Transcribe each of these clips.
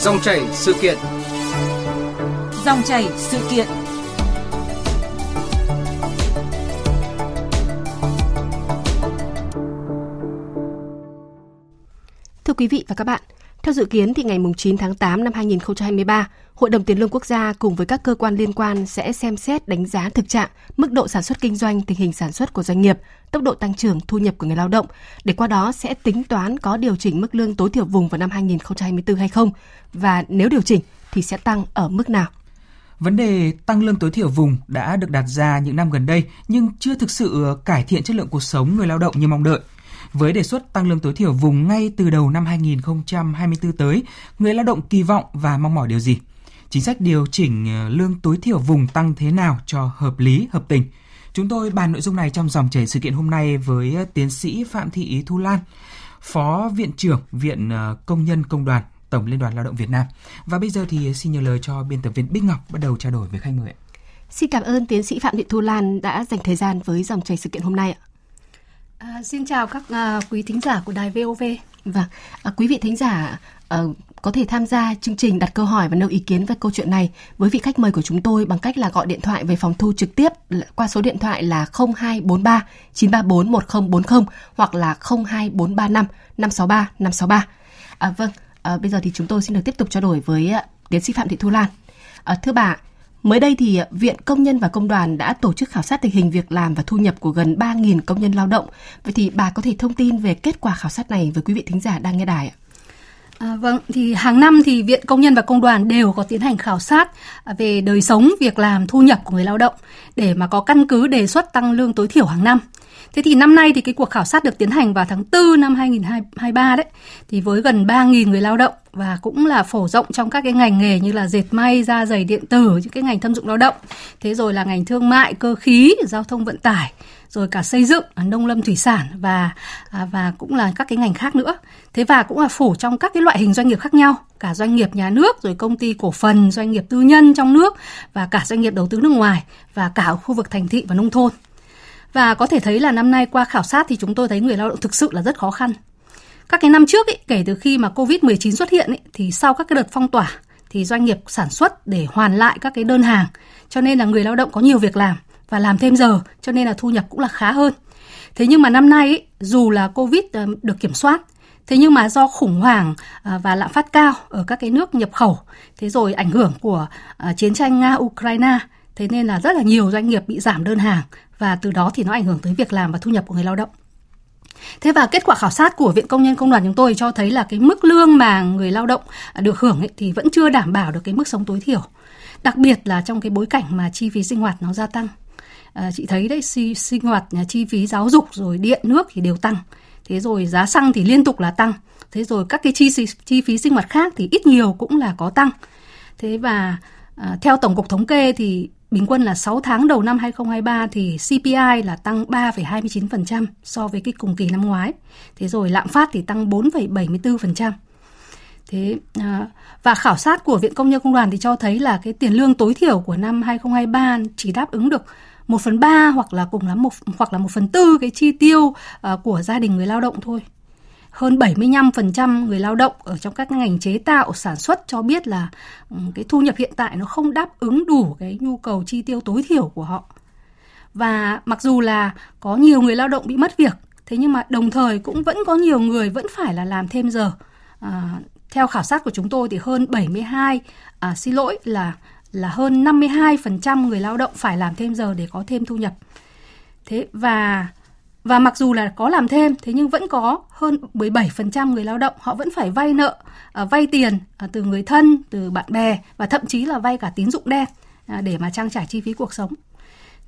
Dòng chảy sự kiện. Dòng chảy sự kiện. Thưa quý vị và các bạn, theo dự kiến thì ngày 9 tháng 8 năm 2023, Hội đồng Tiền lương Quốc gia cùng với các cơ quan liên quan sẽ xem xét đánh giá thực trạng, mức độ sản xuất kinh doanh, tình hình sản xuất của doanh nghiệp, tốc độ tăng trưởng thu nhập của người lao động, để qua đó sẽ tính toán có điều chỉnh mức lương tối thiểu vùng vào năm 2024 hay không và nếu điều chỉnh thì sẽ tăng ở mức nào. Vấn đề tăng lương tối thiểu vùng đã được đặt ra những năm gần đây nhưng chưa thực sự cải thiện chất lượng cuộc sống người lao động như mong đợi. Với đề xuất tăng lương tối thiểu vùng ngay từ đầu năm 2024 tới, người lao động kỳ vọng và mong mỏi điều gì? Chính sách điều chỉnh ờ, lương tối thiểu vùng tăng thế nào cho hợp lý, hợp tình? Chúng tôi bàn nội dung này trong dòng chảy sự kiện hôm nay với ờ, tiến sĩ Phạm Thị Thu Lan, Phó Viện trưởng Viện ờ, Công nhân Công đoàn Tổng Liên đoàn Lao động Việt Nam. Và bây giờ thì xin nhờ lời cho biên tập viên Bích Ngọc bắt đầu trao đổi với khách mời. Xin cảm ơn tiến sĩ Phạm Thị Thu Lan đã dành thời gian với dòng chảy sự kiện hôm nay ạ. À, xin chào các à, quý thính giả của đài VOV. Vâng, à, quý vị thính giả à, có thể tham gia chương trình đặt câu hỏi và nêu ý kiến về câu chuyện này với vị khách mời của chúng tôi bằng cách là gọi điện thoại về phòng thu trực tiếp qua số điện thoại là 0243 934 1040 hoặc là 02435 563 563. À, vâng, à, bây giờ thì chúng tôi xin được tiếp tục trao đổi với à, tiến sĩ Phạm Thị Thu Lan. À, thưa bà, Mới đây thì Viện Công nhân và Công đoàn đã tổ chức khảo sát tình hình việc làm và thu nhập của gần 3.000 công nhân lao động. Vậy thì bà có thể thông tin về kết quả khảo sát này với quý vị thính giả đang nghe đài ạ? À, vâng, thì hàng năm thì Viện Công nhân và Công đoàn đều có tiến hành khảo sát về đời sống, việc làm, thu nhập của người lao động để mà có căn cứ đề xuất tăng lương tối thiểu hàng năm. Thế thì năm nay thì cái cuộc khảo sát được tiến hành vào tháng 4 năm 2023 đấy. Thì với gần 3.000 người lao động và cũng là phổ rộng trong các cái ngành nghề như là dệt may, da giày điện tử, những cái ngành thâm dụng lao động. Thế rồi là ngành thương mại, cơ khí, giao thông vận tải, rồi cả xây dựng, à, nông lâm thủy sản và à, và cũng là các cái ngành khác nữa. Thế và cũng là phủ trong các cái loại hình doanh nghiệp khác nhau, cả doanh nghiệp nhà nước rồi công ty cổ phần, doanh nghiệp tư nhân trong nước và cả doanh nghiệp đầu tư nước ngoài và cả ở khu vực thành thị và nông thôn. Và có thể thấy là năm nay qua khảo sát thì chúng tôi thấy người lao động thực sự là rất khó khăn. Các cái năm trước ấy, kể từ khi mà Covid-19 xuất hiện ấy, thì sau các cái đợt phong tỏa thì doanh nghiệp sản xuất để hoàn lại các cái đơn hàng. Cho nên là người lao động có nhiều việc làm và làm thêm giờ cho nên là thu nhập cũng là khá hơn. Thế nhưng mà năm nay ấy, dù là Covid ờ, được kiểm soát Thế nhưng mà do khủng hoảng ờ, và lạm phát cao ở các cái nước nhập khẩu, thế rồi ảnh hưởng của ờ, chiến tranh Nga-Ukraine, thế nên là rất là nhiều doanh nghiệp bị giảm đơn hàng và từ đó thì nó ảnh hưởng tới việc làm và thu nhập của người lao động. Thế và kết quả khảo sát của Viện Công nhân Công đoàn chúng tôi cho thấy là cái mức lương mà người lao động à, được hưởng ấy thì vẫn chưa đảm bảo được cái mức sống tối thiểu. Đặc biệt là trong cái bối cảnh mà chi phí sinh hoạt nó gia tăng. À, chị thấy đấy sinh hoạt à, chi phí giáo dục rồi điện nước thì đều tăng. Thế rồi giá xăng thì liên tục là tăng. Thế rồi các cái chi chi phí sinh hoạt khác thì ít nhiều cũng là có tăng. Thế và à, theo Tổng cục Thống kê thì Bình quân là 6 tháng đầu năm 2023 thì CPI là tăng 3,29% so với cái cùng kỳ năm ngoái. Thế rồi lạm phát thì tăng 4,74%. Thế à, và khảo sát của Viện Công nhân Công đoàn thì cho thấy là cái tiền lương tối thiểu của năm 2023 chỉ đáp ứng được 1 phần 3 hoặc là cùng lắm một hoặc là 1 phần tư cái chi tiêu à, của gia đình người lao động thôi hơn 75% người lao động ở trong các ngành chế tạo sản xuất cho biết là ừ, cái thu nhập hiện tại nó không đáp ứng đủ cái nhu cầu chi tiêu tối thiểu của họ. Và mặc dù là có nhiều người lao động bị mất việc, thế nhưng mà đồng thời cũng vẫn có nhiều người vẫn phải là làm thêm giờ. À, theo khảo sát của chúng tôi thì hơn 72 à, xin lỗi là là hơn 52% người lao động phải làm thêm giờ để có thêm thu nhập. Thế và và mặc dù là có làm thêm, thế nhưng vẫn có hơn 17% người lao động họ vẫn phải vay nợ, à, vay tiền à, từ người thân, từ bạn bè và thậm chí là vay cả tín dụng đen à, để mà trang trải chi phí cuộc sống.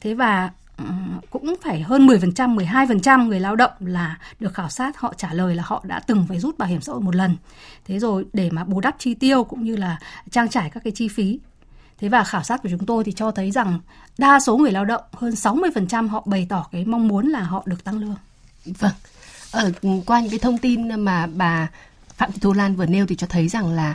Thế và ừ, cũng phải hơn 10%, 12% người lao động là được khảo sát họ trả lời là họ đã từng phải rút bảo hiểm xã hội một lần. Thế rồi để mà bù đắp chi tiêu cũng như là trang trải các cái chi phí Thế và khảo sát của chúng tôi thì cho thấy rằng đa số người lao động hơn 60% họ bày tỏ cái mong muốn là họ được tăng lương. Vâng. Ở qua những cái thông tin mà bà Phạm Thị Thu Lan vừa nêu thì cho thấy rằng là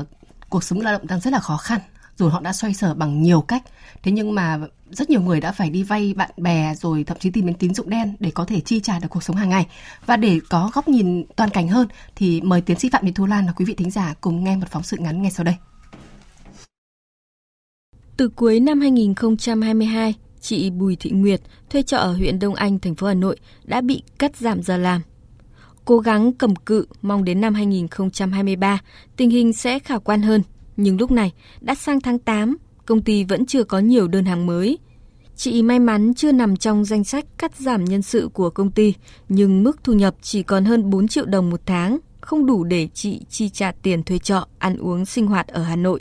uh, cuộc sống lao động đang rất là khó khăn Dù họ đã xoay sở bằng nhiều cách. Thế nhưng mà rất nhiều người đã phải đi vay bạn bè rồi thậm chí tìm đến tín dụng đen để có thể chi trả được cuộc sống hàng ngày. Và để có góc nhìn toàn cảnh hơn thì mời tiến sĩ Phạm Thị Thu Lan và quý vị thính giả cùng nghe một phóng sự ngắn ngay sau đây. Từ cuối năm 2022, chị Bùi Thị Nguyệt thuê trọ ở huyện Đông Anh, thành phố Hà Nội đã bị cắt giảm giờ làm. Cố gắng cầm cự mong đến năm 2023 tình hình sẽ khả quan hơn, nhưng lúc này đã sang tháng 8, công ty vẫn chưa có nhiều đơn hàng mới. Chị may mắn chưa nằm trong danh sách cắt giảm nhân sự của công ty, nhưng mức thu nhập chỉ còn hơn 4 triệu đồng một tháng, không đủ để chị chi trả tiền thuê trọ, ăn uống sinh hoạt ở Hà Nội,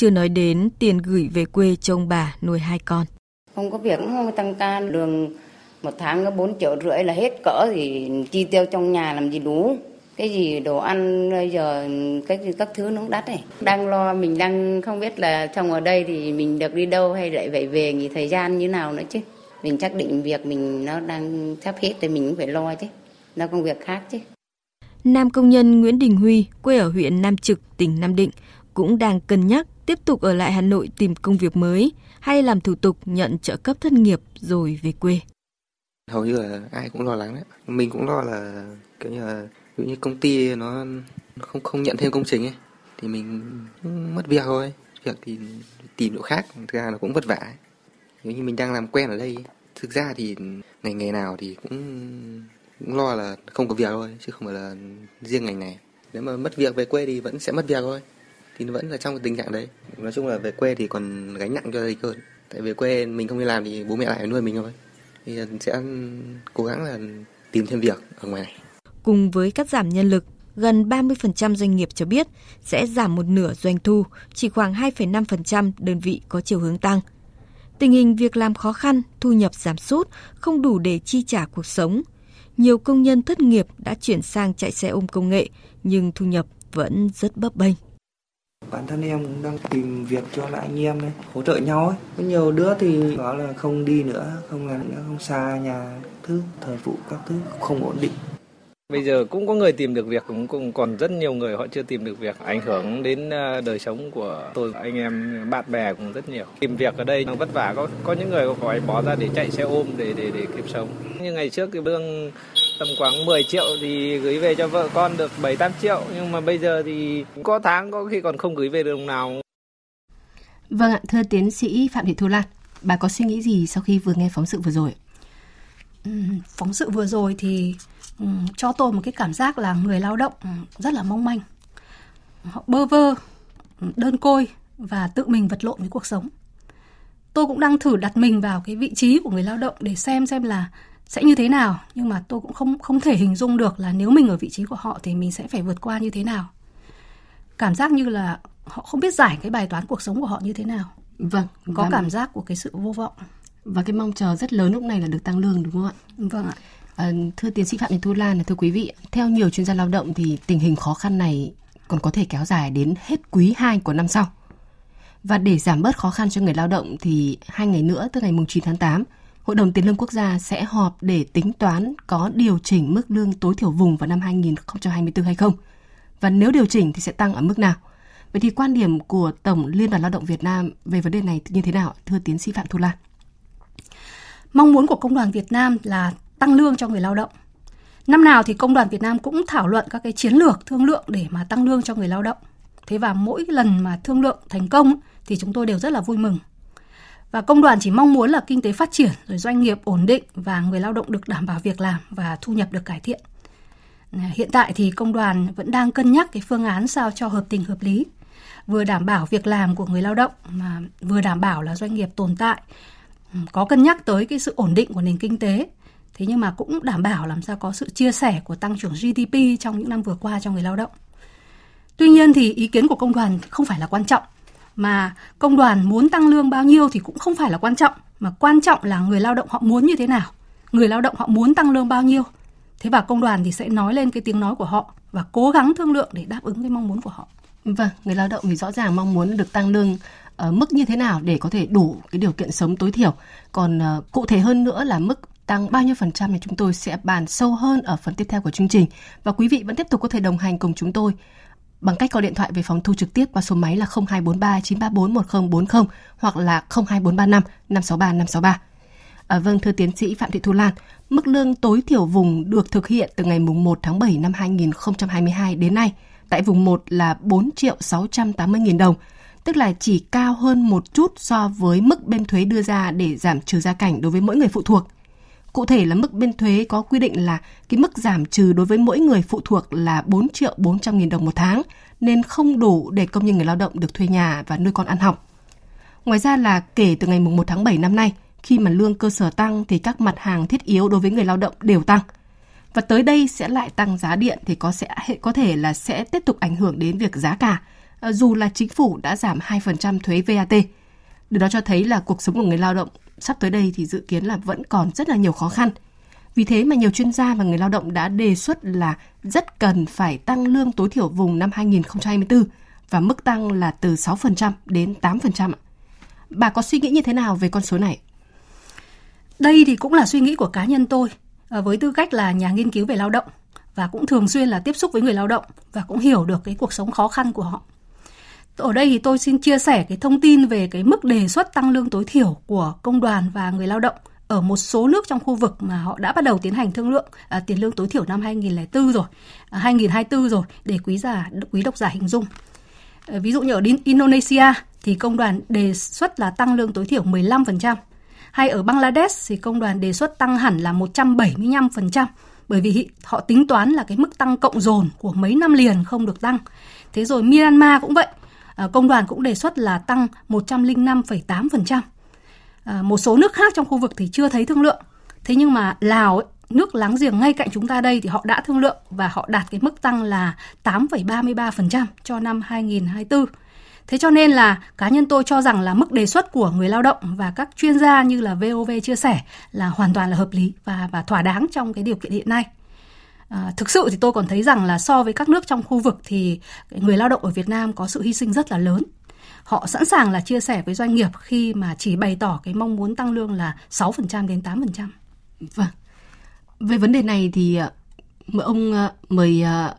chưa nói đến tiền gửi về quê cho ông bà nuôi hai con. Không có việc, không tăng ca, lương một tháng có 4 triệu rưỡi là hết cỡ thì chi tiêu trong nhà làm gì đủ. Cái gì đồ ăn bây giờ cái các thứ nó đắt này đang lo mình đang không biết là trong ở đây thì mình được đi đâu hay lại phải về nghỉ thời gian như nào nữa chứ. Mình xác định việc mình nó đang sắp hết thì mình cũng phải lo chứ. Nó công việc khác chứ. Nam công nhân Nguyễn Đình Huy, quê ở huyện Nam Trực, tỉnh Nam Định, cũng đang cân nhắc tiếp tục ở lại Hà Nội tìm công việc mới hay làm thủ tục nhận trợ cấp thất nghiệp rồi về quê. Hầu như là ai cũng lo lắng đấy. Mình cũng lo là kiểu như là ví dụ như công ty nó không không nhận thêm công trình ấy thì mình mất việc thôi. Việc thì tìm chỗ khác, thực ra nó cũng vất vả. Nếu như mình đang làm quen ở đây, thực ra thì ngành nghề nào thì cũng cũng lo là không có việc thôi chứ không phải là riêng ngành này. Nếu mà mất việc về quê thì vẫn sẽ mất việc thôi thì vẫn là trong cái tình trạng đấy nói chung là về quê thì còn gánh nặng cho gia đình hơn tại về quê mình không đi làm thì bố mẹ lại nuôi mình thôi thì sẽ cố gắng là tìm thêm việc ở ngoài này cùng với cắt giảm nhân lực gần 30% doanh nghiệp cho biết sẽ giảm một nửa doanh thu, chỉ khoảng 2,5% đơn vị có chiều hướng tăng. Tình hình việc làm khó khăn, thu nhập giảm sút, không đủ để chi trả cuộc sống. Nhiều công nhân thất nghiệp đã chuyển sang chạy xe ôm công nghệ, nhưng thu nhập vẫn rất bấp bênh. Bản thân em cũng đang tìm việc cho lại anh em ấy, hỗ trợ nhau ấy. Có nhiều đứa thì bảo là không đi nữa, không làm nữa, không xa nhà, thứ thời vụ các thứ không ổn định. Bây giờ cũng có người tìm được việc, cũng, cũng còn rất nhiều người họ chưa tìm được việc, ảnh hưởng đến ờ, đời sống của tôi, anh em, bạn bè cũng rất nhiều. Tìm việc ở đây nó vất vả, có có những người phải bỏ ra để chạy xe ôm để để để kiếm sống. Như ngày trước cái lương tầm khoảng 10 triệu thì gửi về cho vợ con được 7 8 triệu nhưng mà bây giờ thì có tháng có khi còn không gửi về được đồng nào. Vâng ạ, thưa tiến sĩ Phạm Thị Thu Lan, bà có suy nghĩ gì sau khi vừa nghe phóng sự vừa rồi? Ừ, phóng sự vừa rồi thì ừ, cho tôi một cái cảm giác là người lao động rất là mong manh. Họ bơ vơ, đơn côi và tự mình vật lộn với cuộc sống. Tôi cũng đang thử đặt mình vào cái vị trí của người lao động để xem xem là sẽ như thế nào? Nhưng mà tôi cũng không không thể hình dung được là nếu mình ở vị trí của họ thì mình sẽ phải vượt qua như thế nào. Cảm giác như là họ không biết giải cái bài toán cuộc sống của họ như thế nào. Vâng có cảm giác của cái sự vô vọng. Và cái mong chờ rất lớn lúc này là được tăng lương đúng không ạ? Vâng ạ. À, thưa tiến sĩ phạm thị thu lan thưa quý vị theo nhiều chuyên gia lao động thì tình hình khó khăn này còn có thể kéo dài đến hết quý 2 của năm sau. Và để giảm bớt khó khăn cho người lao động thì hai ngày nữa từ ngày 9 tháng 8 Hội đồng Tiền lương Quốc gia sẽ họp để tính toán có điều chỉnh mức lương tối thiểu vùng vào năm 2024 hay không. Và nếu điều chỉnh thì sẽ tăng ở mức nào? Vậy thì quan điểm của Tổng Liên đoàn Lao động Việt Nam về vấn đề này như thế nào, thưa tiến sĩ Phạm Thu Lan? Mong muốn của Công đoàn Việt Nam là tăng lương cho người lao động. Năm nào thì Công đoàn Việt Nam cũng thảo luận các cái chiến lược thương lượng để mà tăng lương cho người lao động. Thế và mỗi lần mà thương lượng thành công thì chúng tôi đều rất là vui mừng. Và công đoàn chỉ mong muốn là kinh tế phát triển, rồi doanh nghiệp ổn định và người lao động được đảm bảo việc làm và thu nhập được cải thiện. À, hiện tại thì công đoàn vẫn đang cân nhắc cái phương án sao cho hợp tình hợp lý, vừa đảm bảo việc làm của người lao động mà vừa đảm bảo là doanh nghiệp tồn tại, ừ, có cân nhắc tới cái sự ổn định của nền kinh tế. Thế nhưng mà cũng đảm bảo làm sao có sự chia sẻ của tăng trưởng GDP trong những năm vừa qua cho người lao động. Tuy nhiên thì ý kiến của công đoàn không phải là quan trọng mà công đoàn muốn tăng lương bao nhiêu thì cũng không phải là quan trọng mà quan trọng là người lao động họ muốn như thế nào. Người lao động họ muốn tăng lương bao nhiêu. Thế và công đoàn thì sẽ nói lên cái tiếng nói của họ và cố gắng thương lượng để đáp ứng cái mong muốn của họ. Vâng người lao động thì rõ ràng mong muốn được tăng lương ở mức như thế nào để có thể đủ cái điều kiện sống tối thiểu. Còn uh, cụ thể hơn nữa là mức tăng bao nhiêu phần trăm thì chúng tôi sẽ bàn sâu hơn ở phần tiếp theo của chương trình. Và quý vị vẫn tiếp tục có thể đồng hành cùng chúng tôi bằng cách gọi điện thoại về phòng thu trực tiếp qua số máy là 0243 934 1040 hoặc là 02435 563 563. À, vâng, thưa tiến sĩ Phạm Thị Thu Lan, mức lương tối thiểu vùng được thực hiện từ ngày 1 tháng 7 năm 2022 đến nay tại vùng 1 là 4 triệu 680 nghìn đồng, tức là chỉ cao hơn một chút so với mức bên thuế đưa ra để giảm trừ gia cảnh đối với mỗi người phụ thuộc. Cụ thể là mức bên thuế có quy định là cái mức giảm trừ đối với mỗi người phụ thuộc là 4 triệu 400 nghìn đồng một tháng, nên không đủ để công nhân người lao động được thuê nhà và nuôi con ăn học. Ngoài ra là kể từ ngày 1 tháng 7 năm nay, khi mà lương cơ sở tăng thì các mặt hàng thiết yếu đối với người lao động đều tăng. Và tới đây sẽ lại tăng giá điện thì có sẽ có thể là sẽ tiếp tục ảnh hưởng đến việc giá cả, à, dù là chính phủ đã giảm 2% thuế VAT. Điều đó cho thấy là cuộc sống của người lao động sắp tới đây thì dự kiến là vẫn còn rất là nhiều khó khăn. Vì thế mà nhiều chuyên gia và người lao động đã đề xuất là rất cần phải tăng lương tối thiểu vùng năm 2024 và mức tăng là từ 6% đến 8%. Bà có suy nghĩ như thế nào về con số này? Đây thì cũng là suy nghĩ của cá nhân tôi à, với tư cách là nhà nghiên cứu về lao động và cũng thường xuyên là tiếp xúc với người lao động và cũng hiểu được cái cuộc sống khó khăn của họ. Ở đây thì tôi xin chia sẻ cái thông tin về cái mức đề xuất tăng lương tối thiểu của công đoàn và người lao động ở một số nước trong khu vực mà họ đã bắt đầu tiến hành thương lượng à, tiền lương tối thiểu năm 2004 rồi, à, 2024 rồi để quý giả quý độc giả hình dung. À, ví dụ như ở Indonesia thì công đoàn đề xuất là tăng lương tối thiểu 15%. Hay ở Bangladesh thì công đoàn đề xuất tăng hẳn là 175% bởi vì họ tính toán là cái mức tăng cộng dồn của mấy năm liền không được tăng. Thế rồi Myanmar cũng vậy, Ờ, công đoàn cũng đề xuất là tăng 105,8%. À, ờ, một số nước khác trong khu vực thì chưa thấy thương lượng. Thế nhưng mà Lào ấy, nước láng giềng ngay cạnh chúng ta đây thì họ đã thương lượng và họ đạt cái mức tăng là 8,33% cho năm 2024. Thế cho nên là cá nhân tôi cho rằng là mức đề xuất của người lao động và các chuyên gia như là VOV chia sẻ là hoàn toàn là hợp lý và và thỏa đáng trong cái điều kiện hiện nay. À, thực sự thì tôi còn thấy rằng là so với các nước trong khu vực thì người lao động ở Việt Nam có sự hy sinh rất là lớn. Họ sẵn sàng là chia sẻ với doanh nghiệp khi mà chỉ bày tỏ cái mong muốn tăng lương là 6% đến 8%. Vâng. Về vấn đề này thì à, mời ông à, mời à,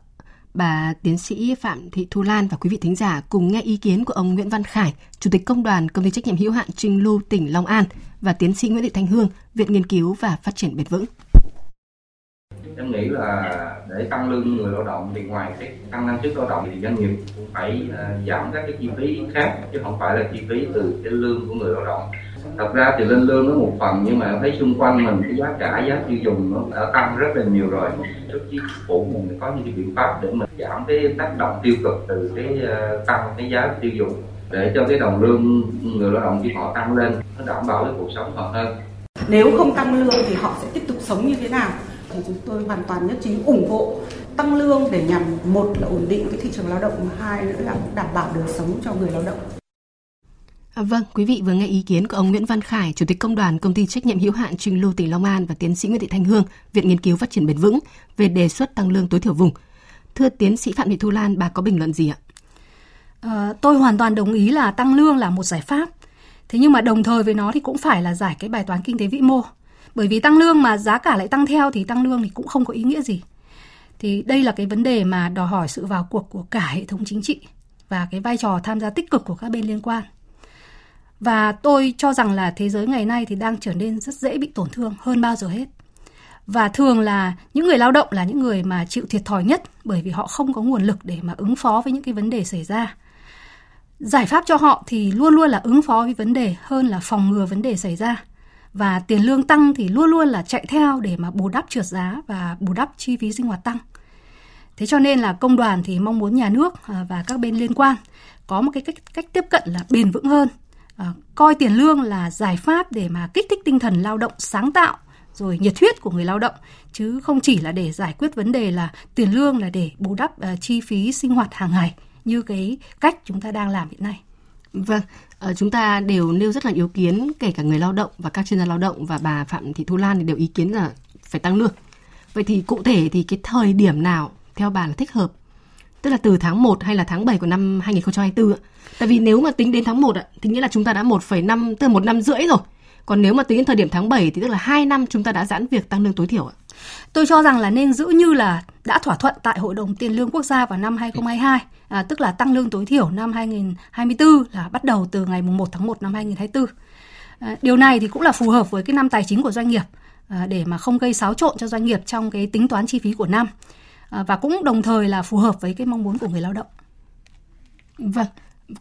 bà tiến sĩ Phạm Thị Thu Lan và quý vị thính giả cùng nghe ý kiến của ông Nguyễn Văn Khải, Chủ tịch Công đoàn Công ty trách nhiệm hữu hạn Trinh Lưu tỉnh Long An và tiến sĩ Nguyễn Thị Thanh Hương, Viện Nghiên cứu và Phát triển bền vững. Em nghĩ là để tăng lương người lao động thì ngoài cái tăng năng suất lao động thì doanh nghiệp cũng phải ờ, giảm các cái chi phí khác, chứ không phải là chi phí từ cái lương của người lao động. Thật ra thì lên lương nó một phần, nhưng mà em thấy xung quanh mình cái giá cả, giá tiêu dùng nó đã tăng rất là nhiều rồi. Trước chính phủ mình có những cái biện pháp để mình giảm cái tác động tiêu cực từ cái ờ, tăng cái giá tiêu dùng để cho cái đồng lương người lao động khi họ tăng lên nó đảm bảo cái cuộc sống họ hơn. Nếu không tăng lương thì họ sẽ tiếp tục sống như thế nào? Thì chúng tôi hoàn toàn nhất trí ủng hộ tăng lương để nhằm một là ổn định cái thị trường lao động hai nữa là đảm bảo đời sống cho người lao động À, vâng, quý vị vừa nghe ý kiến của ông Nguyễn Văn Khải, Chủ tịch Công đoàn Công ty trách nhiệm hữu hạn Trình Lưu tỉnh Long An và tiến sĩ Nguyễn Thị Thanh Hương, Viện Nghiên cứu Phát triển bền vững về đề xuất tăng lương tối thiểu vùng. Thưa tiến sĩ Phạm Thị Thu Lan, bà có bình luận gì ạ? À, tôi hoàn toàn đồng ý là tăng lương là một giải pháp. Thế nhưng mà đồng thời với nó thì cũng phải là giải cái bài toán kinh tế vĩ mô. Bởi vì tăng lương mà giá cả lại tăng theo thì tăng lương thì cũng không có ý nghĩa gì. Thì đây là cái vấn đề mà đòi hỏi sự vào cuộc của cả hệ thống chính trị và cái vai trò tham gia tích cực của các bên liên quan. Và tôi cho rằng là thế giới ngày nay thì đang trở nên rất dễ bị tổn thương, hơn bao giờ hết. Và thường là những người lao động là những người mà chịu thiệt thòi nhất bởi vì họ không có nguồn lực để mà ứng phó với những cái vấn đề xảy ra. Giải pháp cho họ thì luôn luôn là ứng phó với vấn đề hơn là phòng ngừa vấn đề xảy ra và tiền lương tăng thì luôn luôn là chạy theo để mà bù đắp trượt giá và bù đắp chi phí sinh hoạt tăng. Thế cho nên là công đoàn thì mong muốn nhà nước à, và các bên liên quan có một cái cách cách tiếp cận là bền vững hơn, à, coi tiền lương là giải pháp để mà kích thích tinh thần lao động sáng tạo rồi nhiệt huyết của người lao động chứ không chỉ là để giải quyết vấn đề là tiền lương là để bù đắp uh, chi phí sinh hoạt hàng ngày như cái cách chúng ta đang làm hiện nay. Vâng, ờ, chúng ta đều nêu rất là yếu kiến kể cả người lao động và các chuyên gia lao động và bà Phạm Thị Thu Lan thì đều ý kiến là phải tăng lương. Vậy thì cụ thể thì cái thời điểm nào theo bà là thích hợp? Tức là từ tháng 1 hay là tháng 7 của năm 2024 ạ? Tại vì nếu mà tính đến tháng 1 ạ, thì nghĩa là chúng ta đã 1,5 tức là một năm rưỡi rồi. Còn nếu mà tính đến thời điểm tháng 7 thì tức là 2 năm chúng ta đã giãn việc tăng lương tối thiểu ạ. Tôi cho rằng là nên giữ như là đã thỏa thuận tại Hội đồng Tiền lương Quốc gia vào năm 2022, à, tức là tăng lương tối thiểu năm 2024 là bắt đầu từ ngày 1 tháng 1 năm 2024. À, điều này thì cũng là phù hợp với cái năm tài chính của doanh nghiệp à, để mà không gây xáo trộn cho doanh nghiệp trong cái tính toán chi phí của năm à, và cũng đồng thời là phù hợp với cái mong muốn của người lao động. Vâng,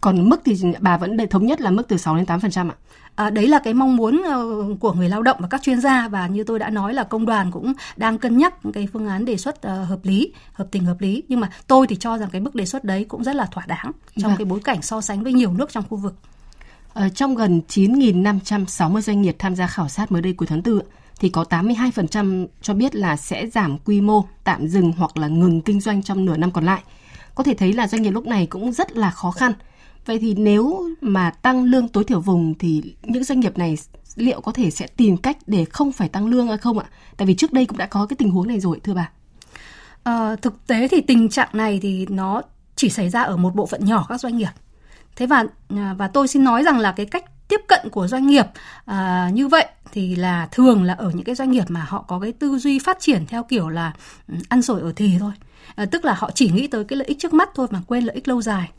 còn mức thì bà vẫn để thống nhất là mức từ 6 đến 8% ạ? À, đấy là cái mong muốn ờ, của người lao động và các chuyên gia và như tôi đã nói là công đoàn cũng đang cân nhắc cái phương án đề xuất uh, hợp lý, hợp tình hợp lý nhưng mà tôi thì cho rằng cái mức đề xuất đấy cũng rất là thỏa đáng trong vâng. cái bối cảnh so sánh với nhiều nước trong khu vực. Ở ờ, trong gần 9.560 doanh nghiệp tham gia khảo sát mới đây cuối tháng 4 thì có 82% cho biết là sẽ giảm quy mô, tạm dừng hoặc là ngừng kinh doanh trong nửa năm còn lại. Có thể thấy là doanh nghiệp lúc này cũng rất là khó khăn Vậy thì nếu mà tăng lương tối thiểu vùng thì những doanh nghiệp này liệu có thể sẽ tìm cách để không phải tăng lương hay không ạ? Tại vì trước đây cũng đã có cái tình huống này rồi thưa bà. À, thực tế thì tình trạng này thì nó chỉ xảy ra ở một bộ phận nhỏ các doanh nghiệp. Thế và à, và tôi xin nói rằng là cái cách tiếp cận của doanh nghiệp à, như vậy thì là thường là ở những cái doanh nghiệp mà họ có cái tư duy phát triển theo kiểu là ừ, ăn sổi ở thì thôi. À, tức là họ chỉ nghĩ tới cái lợi ích trước mắt thôi mà quên lợi ích lâu dài.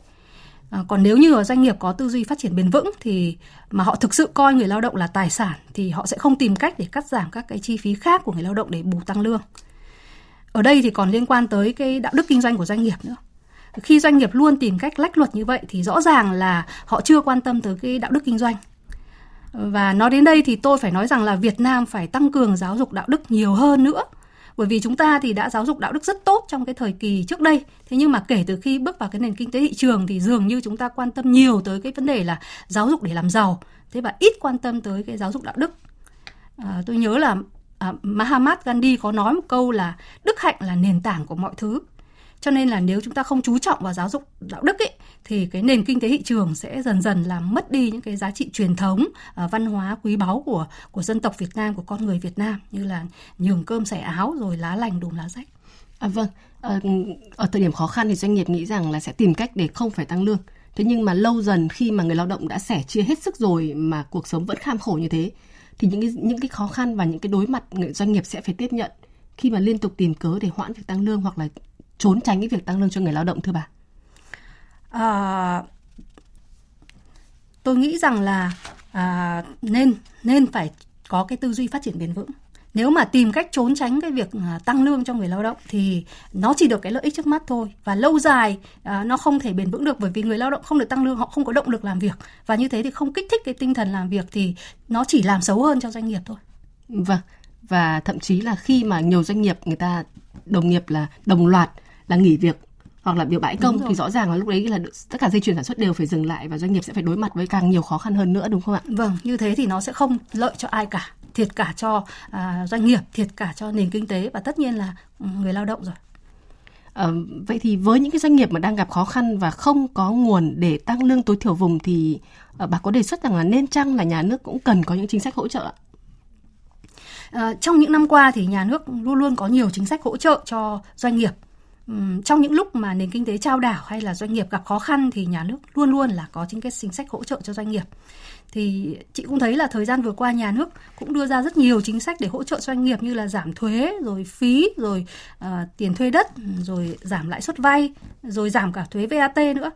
À, còn nếu như ở doanh nghiệp có tư duy phát triển bền vững thì mà họ thực sự coi người lao động là tài sản thì họ sẽ không tìm cách để cắt giảm các cái chi phí khác của người lao động để bù tăng lương. Ở đây thì còn liên quan tới cái đạo đức kinh doanh của doanh nghiệp nữa. Khi doanh nghiệp luôn tìm cách lách luật như vậy thì rõ ràng là họ chưa quan tâm tới cái đạo đức kinh doanh. Và nói đến đây thì tôi phải nói rằng là Việt Nam phải tăng cường giáo dục đạo đức nhiều hơn nữa bởi vì chúng ta thì đã giáo dục đạo đức rất tốt trong cái thời kỳ trước đây. Thế nhưng mà kể từ khi bước vào cái nền kinh tế thị trường thì dường như chúng ta quan tâm nhiều tới cái vấn đề là giáo dục để làm giàu. Thế và ít quan tâm tới cái giáo dục đạo đức. À, tôi nhớ là à, Mahatma Gandhi có nói một câu là đức hạnh là nền tảng của mọi thứ cho nên là nếu chúng ta không chú trọng vào giáo dục đạo đức ấy, thì cái nền kinh tế thị trường sẽ dần dần làm mất đi những cái giá trị truyền thống uh, văn hóa quý báu của của dân tộc Việt Nam của con người Việt Nam như là nhường cơm xẻ áo rồi lá lành đùm lá rách. À, vâng, à, ở thời điểm khó khăn thì doanh nghiệp nghĩ rằng là sẽ tìm cách để không phải tăng lương. Thế nhưng mà lâu dần khi mà người lao động đã sẻ chia hết sức rồi mà cuộc sống vẫn kham khổ như thế thì những cái những cái khó khăn và những cái đối mặt người doanh nghiệp sẽ phải tiếp nhận khi mà liên tục tìm cớ để hoãn việc tăng lương hoặc là trốn tránh cái việc tăng lương cho người lao động thưa bà? À, tôi nghĩ rằng là à, nên nên phải có cái tư duy phát triển bền vững nếu mà tìm cách trốn tránh cái việc à, tăng lương cho người lao động thì nó chỉ được cái lợi ích trước mắt thôi và lâu dài à, nó không thể bền vững được bởi vì người lao động không được tăng lương họ không có động lực làm việc và như thế thì không kích thích cái tinh thần làm việc thì nó chỉ làm xấu hơn cho doanh nghiệp thôi. Vâng và thậm chí là khi mà nhiều doanh nghiệp người ta đồng nghiệp là đồng loạt là nghỉ việc hoặc là biểu bãi công thì rõ ràng là lúc đấy là tất cả dây chuyền sản xuất đều phải dừng lại và doanh nghiệp sẽ phải đối mặt với càng nhiều khó khăn hơn nữa đúng không ạ? Vâng, như thế thì nó sẽ không lợi cho ai cả, thiệt cả cho à, doanh nghiệp, thiệt cả cho nền kinh tế và tất nhiên là ừ, người lao động rồi. À, vậy thì với những cái doanh nghiệp mà đang gặp khó khăn và không có nguồn để tăng lương tối thiểu vùng thì à, bà có đề xuất rằng là nên chăng là nhà nước cũng cần có những chính sách hỗ trợ ạ? À, trong những năm qua thì nhà nước luôn luôn có nhiều chính sách hỗ trợ cho doanh nghiệp trong những lúc mà nền kinh tế trao đảo hay là doanh nghiệp gặp khó khăn thì nhà nước luôn luôn là có chính cái chính sách hỗ trợ cho doanh nghiệp. Thì chị cũng thấy là thời gian vừa qua nhà nước cũng đưa ra rất nhiều chính sách để hỗ trợ doanh nghiệp như là giảm thuế rồi phí rồi uh, tiền thuê đất rồi giảm lãi suất vay rồi giảm cả thuế VAT nữa.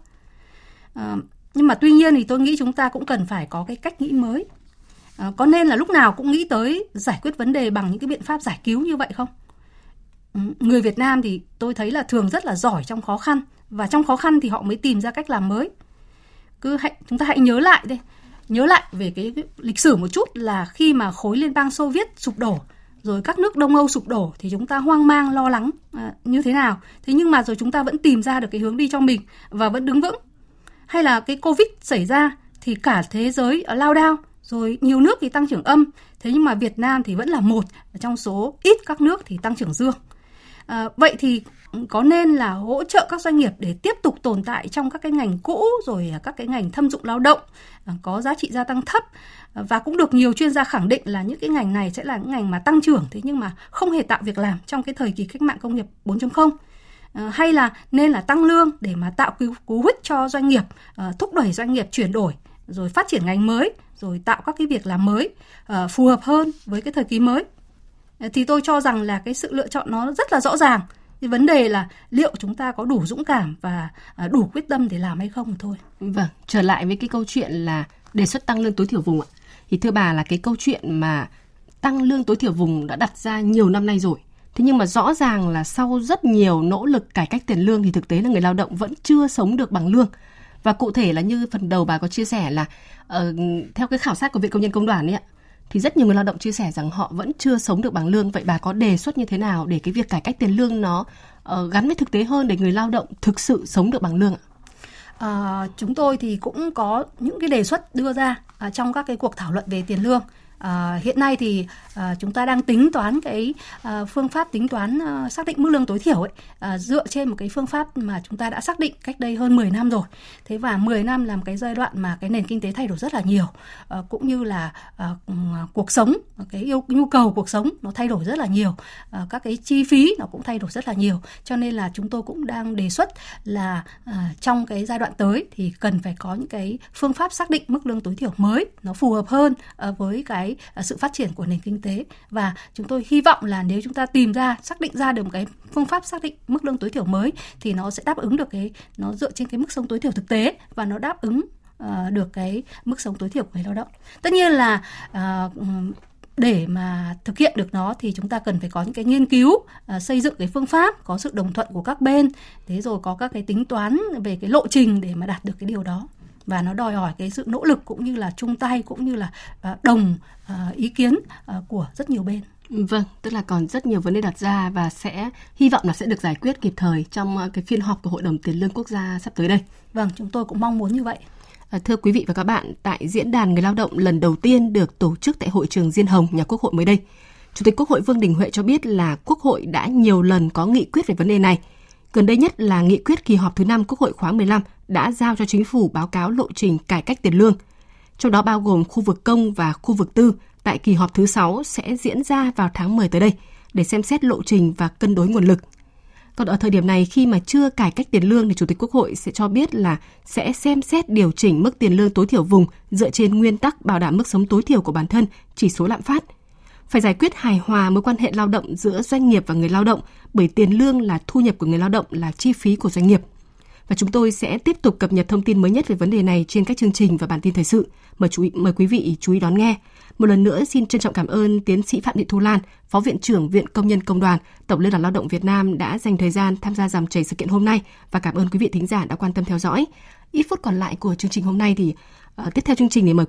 Uh, nhưng mà tuy nhiên thì tôi nghĩ chúng ta cũng cần phải có cái cách nghĩ mới. Uh, có nên là lúc nào cũng nghĩ tới giải quyết vấn đề bằng những cái biện pháp giải cứu như vậy không? Người Việt Nam thì tôi thấy là thường rất là giỏi trong khó khăn và trong khó khăn thì họ mới tìm ra cách làm mới. Cứ hãy chúng ta hãy nhớ lại đây nhớ lại về cái, cái lịch sử một chút là khi mà khối liên bang Xô Viết sụp đổ rồi các nước Đông Âu sụp đổ thì chúng ta hoang mang lo lắng à, như thế nào. Thế nhưng mà rồi chúng ta vẫn tìm ra được cái hướng đi cho mình và vẫn đứng vững. Hay là cái Covid xảy ra thì cả thế giới ở lao đao rồi nhiều nước thì tăng trưởng âm thế nhưng mà Việt Nam thì vẫn là một trong số ít các nước thì tăng trưởng dương. À, vậy thì có nên là hỗ trợ các doanh nghiệp để tiếp tục tồn tại trong các cái ngành cũ rồi các cái ngành thâm dụng lao động ờ, có giá trị gia tăng thấp ờ, và cũng được nhiều chuyên gia khẳng định là những cái ngành này sẽ là những ngành mà tăng trưởng thế nhưng mà không hề tạo việc làm trong cái thời kỳ cách mạng công nghiệp 4.0 hay là nên là tăng lương để mà tạo cú, cú hích cho doanh nghiệp thúc đẩy doanh nghiệp chuyển đổi rồi phát triển ngành mới, rồi tạo các cái việc làm mới phù hợp hơn với cái thời kỳ mới. Ờ, thì tôi cho rằng là cái sự lựa chọn nó rất là rõ ràng. Thì vấn đề là liệu chúng ta có đủ dũng cảm và à, đủ quyết tâm để làm hay không thôi. Vâng, trở lại với cái câu chuyện là đề xuất tăng lương tối thiểu vùng ạ. Thì thưa bà là cái câu chuyện mà tăng lương tối thiểu vùng đã đặt ra nhiều năm nay rồi. Thế nhưng mà rõ ràng là sau rất nhiều nỗ lực cải cách tiền lương thì thực tế là người lao động vẫn chưa sống được bằng lương. Và cụ thể là như phần đầu bà có chia sẻ là uh, theo cái khảo sát của Viện Công nhân Công đoàn ấy ạ, thì rất nhiều người lao động chia sẻ rằng họ vẫn chưa sống được bằng lương. Vậy bà có đề xuất như thế nào để cái việc cải cách tiền lương nó uh, gắn với thực tế hơn để người lao động thực sự sống được bằng lương ạ? À, chúng tôi thì cũng có những cái đề xuất đưa ra à, trong các cái cuộc thảo luận về tiền lương À, hiện nay thì à, chúng ta đang tính toán cái à, phương pháp tính toán à, xác định mức lương tối thiểu ấy à, dựa trên một cái phương pháp mà chúng ta đã xác định cách đây hơn 10 năm rồi. Thế và 10 năm là một cái giai đoạn mà cái nền kinh tế thay đổi rất là nhiều à, cũng như là à, à, cuộc sống cái yêu nhu cầu cuộc sống nó thay đổi rất là nhiều à, các cái chi phí nó cũng thay đổi rất là nhiều cho nên là chúng tôi cũng đang đề xuất là à, trong cái giai đoạn tới thì cần phải có những cái phương pháp xác định mức lương tối thiểu mới nó phù hợp hơn à, với cái cái à, sự phát triển của nền kinh tế. Và chúng tôi hy vọng là nếu chúng ta tìm ra xác định ra được một cái phương pháp xác định mức lương tối thiểu mới thì nó sẽ đáp ứng được cái nó dựa trên cái mức sống tối thiểu thực tế và nó đáp ứng uh, được cái mức sống tối thiểu của người lao động. Tất nhiên là uh, để mà thực hiện được nó thì chúng ta cần phải có những cái nghiên cứu uh, xây dựng cái phương pháp có sự đồng thuận của các bên. Thế rồi có các cái tính toán về cái lộ trình để mà đạt được cái điều đó và nó đòi hỏi cái sự nỗ lực cũng như là chung tay cũng như là uh, đồng uh, ý kiến uh, của rất nhiều bên. Vâng, tức là còn rất nhiều vấn đề đặt ra và sẽ hy vọng là sẽ được giải quyết kịp thời trong cái phiên họp của Hội đồng Tiền lương Quốc gia sắp tới đây. Vâng, chúng tôi cũng mong muốn như vậy. thưa quý vị và các bạn, tại diễn đàn người lao động lần đầu tiên được tổ chức tại hội trường Diên Hồng, nhà Quốc hội mới đây, Chủ tịch Quốc hội Vương Đình Huệ cho biết là Quốc hội đã nhiều lần có nghị quyết về vấn đề này – Gần đây nhất là nghị quyết kỳ họp thứ 5 Quốc hội khóa 15 đã giao cho chính phủ báo cáo lộ trình cải cách tiền lương. Trong đó bao gồm khu vực công và khu vực tư tại kỳ họp thứ 6 sẽ diễn ra vào tháng 10 tới đây để xem xét lộ trình và cân đối nguồn lực. Còn ở thời điểm này khi mà chưa cải cách tiền lương thì Chủ tịch Quốc hội sẽ cho biết là sẽ xem xét điều chỉnh mức tiền lương tối thiểu vùng dựa trên nguyên tắc bảo đảm mức sống tối thiểu của bản thân, chỉ số lạm phát – phải giải quyết hài hòa mối quan hệ lao động giữa doanh nghiệp và người lao động bởi tiền lương là thu nhập của người lao động là chi phí của doanh nghiệp. Và chúng tôi sẽ tiếp tục cập nhật thông tin mới nhất về vấn đề này trên các chương trình và bản tin thời sự. Mời chú ý, mời quý vị chú ý đón nghe. Một lần nữa xin trân trọng cảm ơn tiến sĩ Phạm Thị Thu Lan, Phó Viện trưởng Viện Công nhân Công đoàn, Tổng Liên đoàn Lao động Việt Nam đã dành thời gian tham gia dòng chảy sự kiện hôm nay và cảm ơn quý vị thính giả đã quan tâm theo dõi. Ít phút còn lại của chương trình hôm nay thì uh, tiếp theo chương trình thì mời